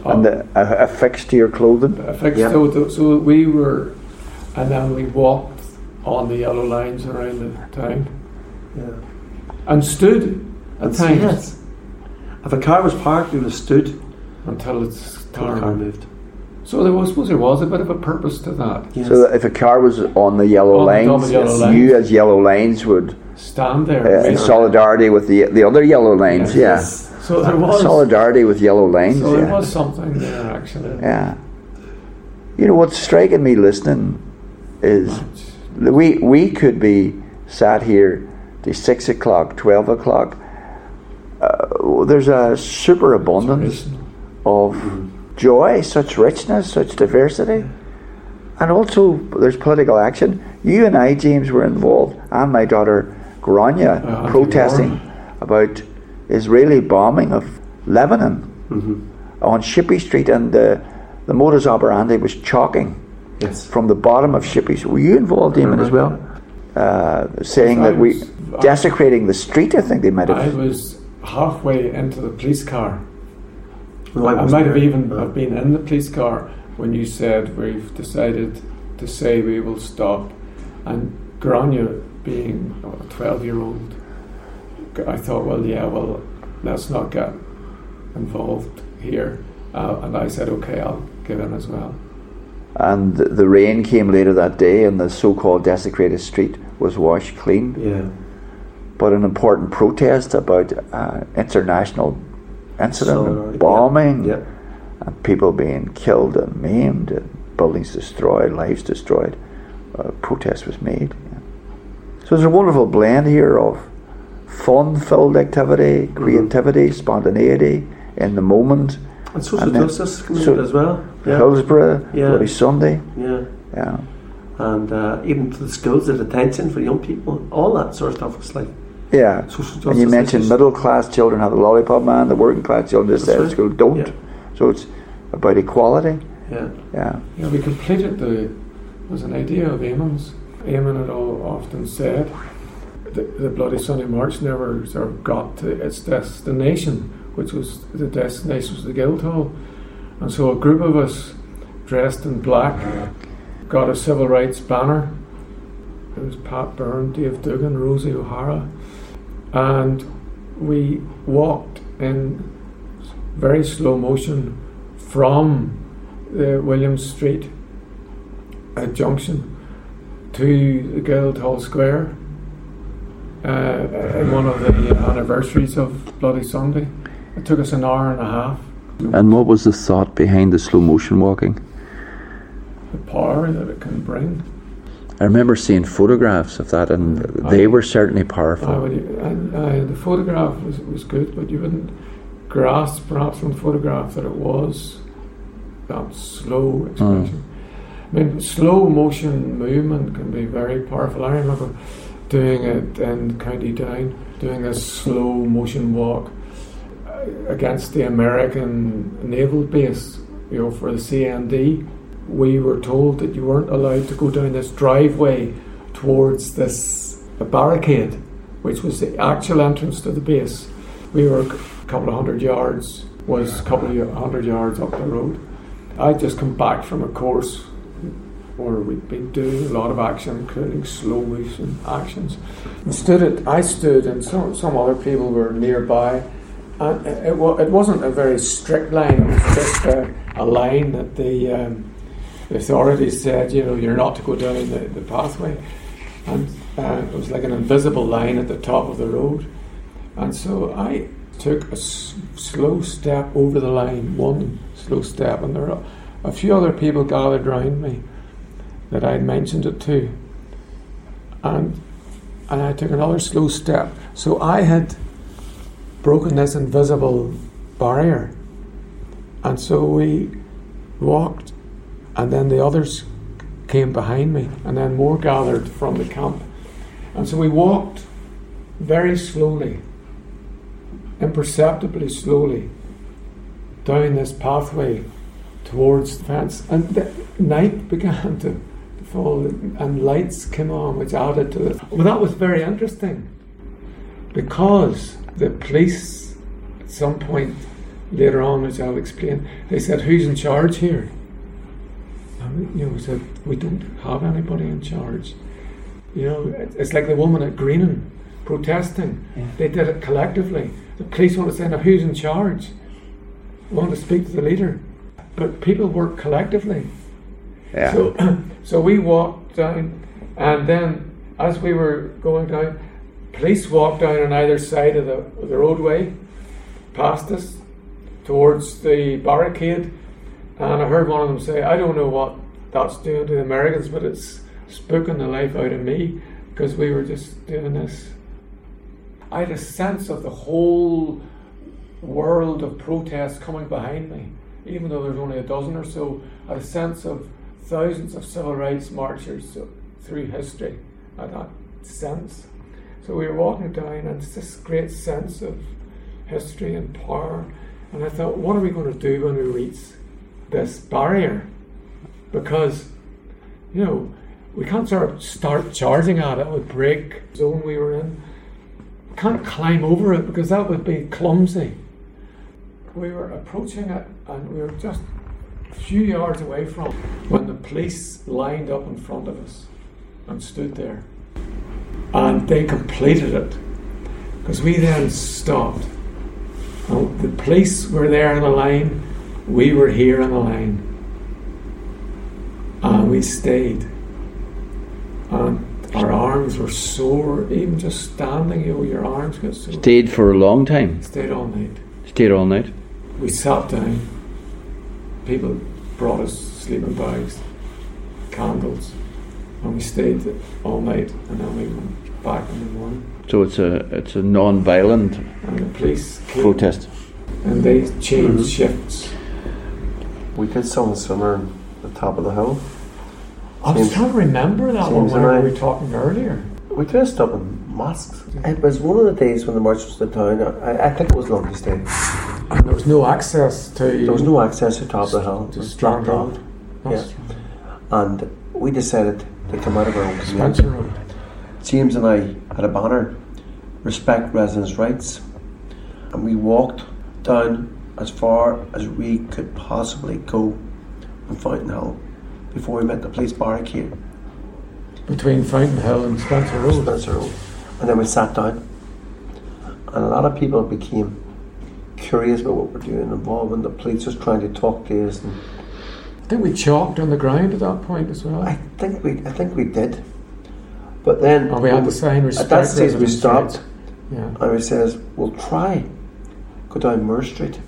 Uh, and the, uh, affixed to your clothing? affixed Yeah. so, th- so we were, and then we walked on the yellow lines around the town Yeah. and stood at And times yes. If a car was parked, we would have stood until it's till the car turned. moved. So there was, suppose there was a bit of a purpose to that. Yes. So that if a car was on the yellow On the yellow lines. you as yellow lanes would, Stand there. uh, in solidarity with the the other yellow lines, yeah. So there was. Solidarity with yellow lanes. So there yeah. was something there actually. Yeah. You know what's striking me listening is that we we could be sat here to six o'clock, twelve o'clock. Uh, there's a superabundance of joy, such richness, such diversity, and also there's political action. You and I, James, were involved, and my daughter Grania, Uh, protesting about Israeli bombing of Lebanon Mhm. on Shipquay Street, and the, the modus operandi was chalking Yes. from the bottom of Shipquay Street. Were you involved, Damon, as well? Uh, saying I that we was- desecrating the street. I think they might have. I was halfway into the police car. No, I, wasn't might have even No. have been in the police car when you said we've decided to say we will stop. And Grania, being a 12 year old, I thought, well, yeah, well, let's not get involved here. Uh, and I said, okay, I'll give in as well. And the, the rain came later that day, and the so-called desecrated street was washed clean. Yeah. But an important protest about uh, international incident, of bombing, Yeah. and people being killed and maimed, and buildings destroyed, lives destroyed. Uh, protest was made. So there's a wonderful blend here of fun-filled activity, creativity, spontaneity, in the moment. And social And justice so- as well. Yeah. Hillsborough, Yeah. Bloody Sunday. yeah. Yeah. And uh, even to the schools, the detention for young people, all that sort of stuff was like Yeah. social justice. And you mentioned middle class children have the lollipop man, the working class children just That's said at right. school don't. Yeah. So it's about equality. Yeah. Yeah. Yeah, we completed the. It was an idea of Eamon's. Eamon had all often said the, the Bloody Sunday March never sort of got to its destination, which was the destination was the Guildhall. And so a group of us dressed in black got a civil rights banner. It was Pat Byrne, Dave Dugan, Rosie O'Hara. And we walked in very slow motion from the William Street uh, junction to the Guildhall Square uh, in one of the anniversaries of Bloody Sunday. It took us an hour and a half. And what was the thought behind the slow motion walking? The power that it can bring. I remember seeing photographs of that, and they I- were certainly powerful. you- and, uh, the photograph was, was good, but you wouldn't grasp perhaps from the photograph that it was that slow expression. I mean, slow motion movement can be very powerful. I remember doing it in County Down, doing a slow motion walk uh, against the American naval base, you know, for the CND. We were told that you weren't allowed to go down this driveway towards this barricade, which was the actual entrance to the base. We were a couple of hundred yards, was a couple of hundred yards up the road. I'd just come back from a course where we'd been doing a lot of action, including slow motion actions. And stood it, I stood, and some, some other people were nearby. And it, it, wasn't a very strict line, it was just a, a line that the, um, the authorities said, you know, you're not to go down the, the pathway. And uh, it was like an invisible line at the top of the road. And so I took a s- slow step over the line, one slow step, and there were a few other people gathered round me that I had mentioned it to. And, and I took another slow step. So I had broken this invisible barrier. And so we walked, and then the others came behind me, and then more gathered from the camp. And so we walked very slowly, imperceptibly slowly, down this pathway towards the fence. And the night began to fall, and lights came on, which added to it. Well, that was very interesting because the police, at some point later on, which I'll explain, they said, Who's in charge here? And we, you know, said, We don't have anybody in charge. You know, it's like the woman at Greenham protesting. They did it collectively. The police want to say, Now, who's in charge? We want to speak to the leader. But people work collectively. Yeah. So, so we walked down, and then as we were going down, police walked down on either side of the, of the roadway, past us, towards the barricade. And I heard one of them say, I don't know what that's doing to the Americans, but it's spooking the life out of me because we were just doing this. I had a sense of the whole world of protests coming behind me, even though there's only a dozen or so. I had a sense of thousands of civil rights marchers through history. I that sense. So we were walking down, and it's this great sense of history and power. And I thought, what are we going to do when we reach this barrier? Because, you know, we can't sort of start charging at it, it would break the zone we were in. We Can't climb over it because that would be clumsy. We were approaching it and we were just a few yards away from when the police lined up in front of us and stood there. And they completed it because we then stopped. And the police were there in a line, we were here in a line. And we stayed. And our arms were sore, even just standing, you know, your arms get sore. Stayed for a long time. Stayed all night. Stayed all night. We sat down. People brought us sleeping bags, candles, and we stayed all night, and then we went back in the morning. So it's a it's a non-violent And the police came, protest. and they changed Mhm. shifts. We did some summer on the top of the hill. I was James- trying to remember that one when and I- we were talking earlier. We dressed up in masks. It was one of the days when the march was in town. I, I think it was Lundy's Day. And there was no access to There was no access to top of the hill. It to was Strand blocked Road. off. Yeah. And we decided to come out of our own community. Spencer Road. James and I had a banner, respect residents' rights, and we walked down as far as we could possibly go on Fountain Hill before we met the police barricade, Between Fountain Hill and Spencer Road. Spencer Road, and then we sat down. And a lot of people became curious about what we're doing, involved in the police was trying to talk to us. And I think we chalked on the ground at that point as well. I think we, I think we did, but then and we had the sign respect. at that stage we stopped. Yeah. And he says, We'll try. Go down Moore Street.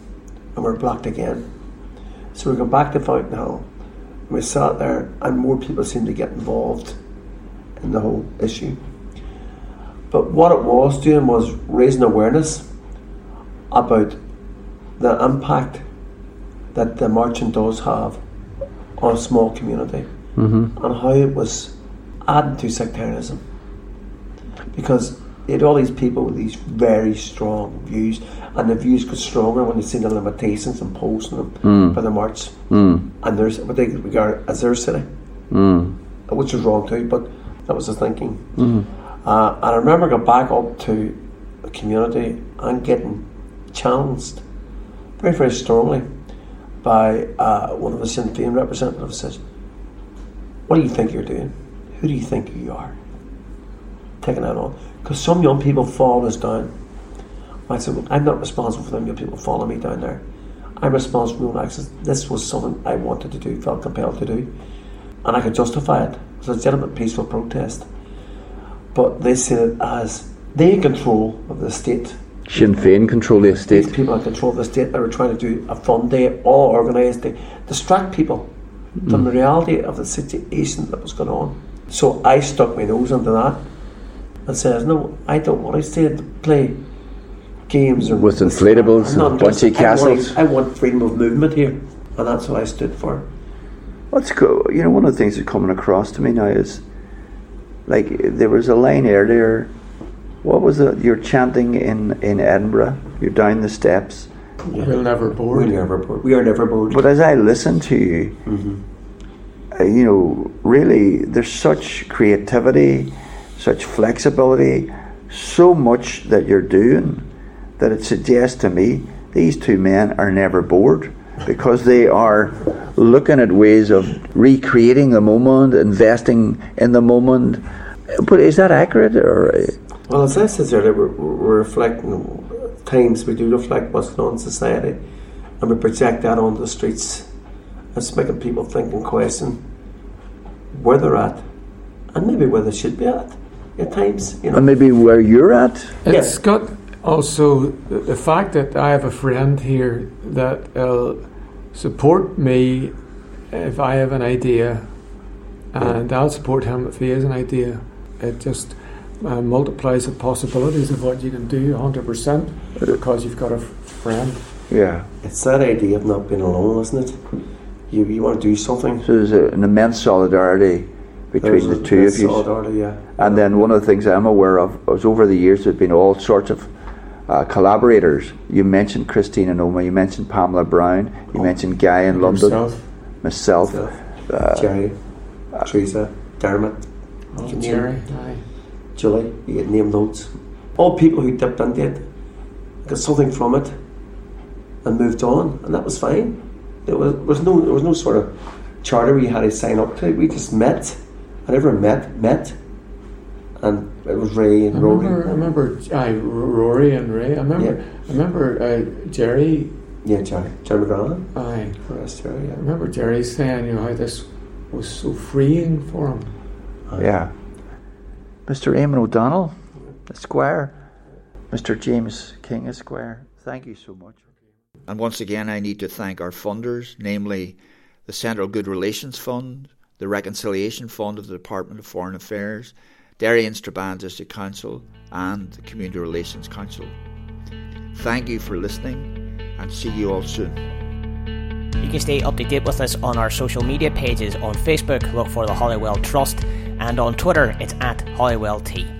And we're blocked again. So we go back to Fountain Hill. We sat there, and more people seemed to get involved in the whole issue. But what it was doing was raising awareness about the impact that the marching does have on a small community Mm-hmm. and how it was adding to sectarianism. Because you had all these people with these very strong views, and the views got stronger when they seen the limitations imposed on them Mm. by the march, Mm. and there's what they regard as their city, Mm. which was wrong too, but that was the thinking. Mm. Uh, and I remember going back up to the community and getting challenged very, very strongly by uh, one of the Sinn Féin representatives says, What do you think you're doing? Who do you think you are? Taking that on. Because some young people fall us down. I said, well, I'm not responsible for them young people follow me down there. I'm responsible for own. This was something I wanted to do, felt compelled to do. And I could justify it. It was a legitimate peaceful protest. But they see it as they in control of the state. Sinn Féin control the These people in control of the state that were trying to do a fun day, all organised to distract people from the mm. reality of the situation that was going on. So I stuck my nose into that and says, No, I don't want to stay to play games or With inflatables I'm and bunchy interested. I want- castles. I want freedom of movement here. And that's what I stood for. What's cool, you know, one of the things that's coming across to me now is like there was a line earlier. What was it? You're chanting in, in Edinburgh. You're down the steps. We'll never board. We never bored. We are never bored. But as I listen to you, Mm-hmm. uh, you know, really, there's such creativity, such flexibility, so much that you're doing that it suggests to me these two men are never bored because they are looking at ways of recreating the moment, investing in the moment. But is that accurate or? Well, as I said earlier, we're, we're reflecting times we do reflect what's going on in society, and we project that onto the streets. It's making people think and question where they're at, and maybe where they should be at at times. You know, And maybe where you're at? It's got also the, the fact that I have a friend here that will support me if I have an idea, and I'll support him if he has an idea. It just uh, multiplies the possibilities of what you can do 100% because you've got a f- friend. Yeah. it's that idea of not being alone, isn't it? You you want to do something. So there's a, an immense solidarity between There's the a- two of you. solidarity, yeah. And then one of the things I'm aware of is over the years there's been all sorts of uh, collaborators. You mentioned Christina Noma, you mentioned Pamela Brown, you mentioned Guy in London, Yourself. myself. Myself. Uh, Jerry, Teresa, Dermot, Oh, Jerry. Julie, you get name notes. All people who dipped into it, got something from it, and moved on, and that was fine. There was, was no there was no sort of charter we had to sign up to. We just met, I never met met, and it was Ray I and Rory. remember, I remember aye, R- Rory and Ray. I remember, Yeah. I remember uh, Jerry. Yeah, Jerry, Jerry McGrath. Aye. Yes, Jerry. I remember Jerry saying, you know, how this was so freeing for him. yeah. Mr. Eamon O'Donnell, Esquire, Mr. James King, Esquire, thank you so much. And once again, I need to thank our funders, namely the Central Good Relations Fund, the Reconciliation Fund of the Department of Foreign Affairs, Derry and Strabane District Council, and the Community Relations Council. Thank you for listening and see you all soon. You can stay up to date with us on our social media pages on Facebook, look for the Holywell Trust, and on Twitter, it's at HolywellT.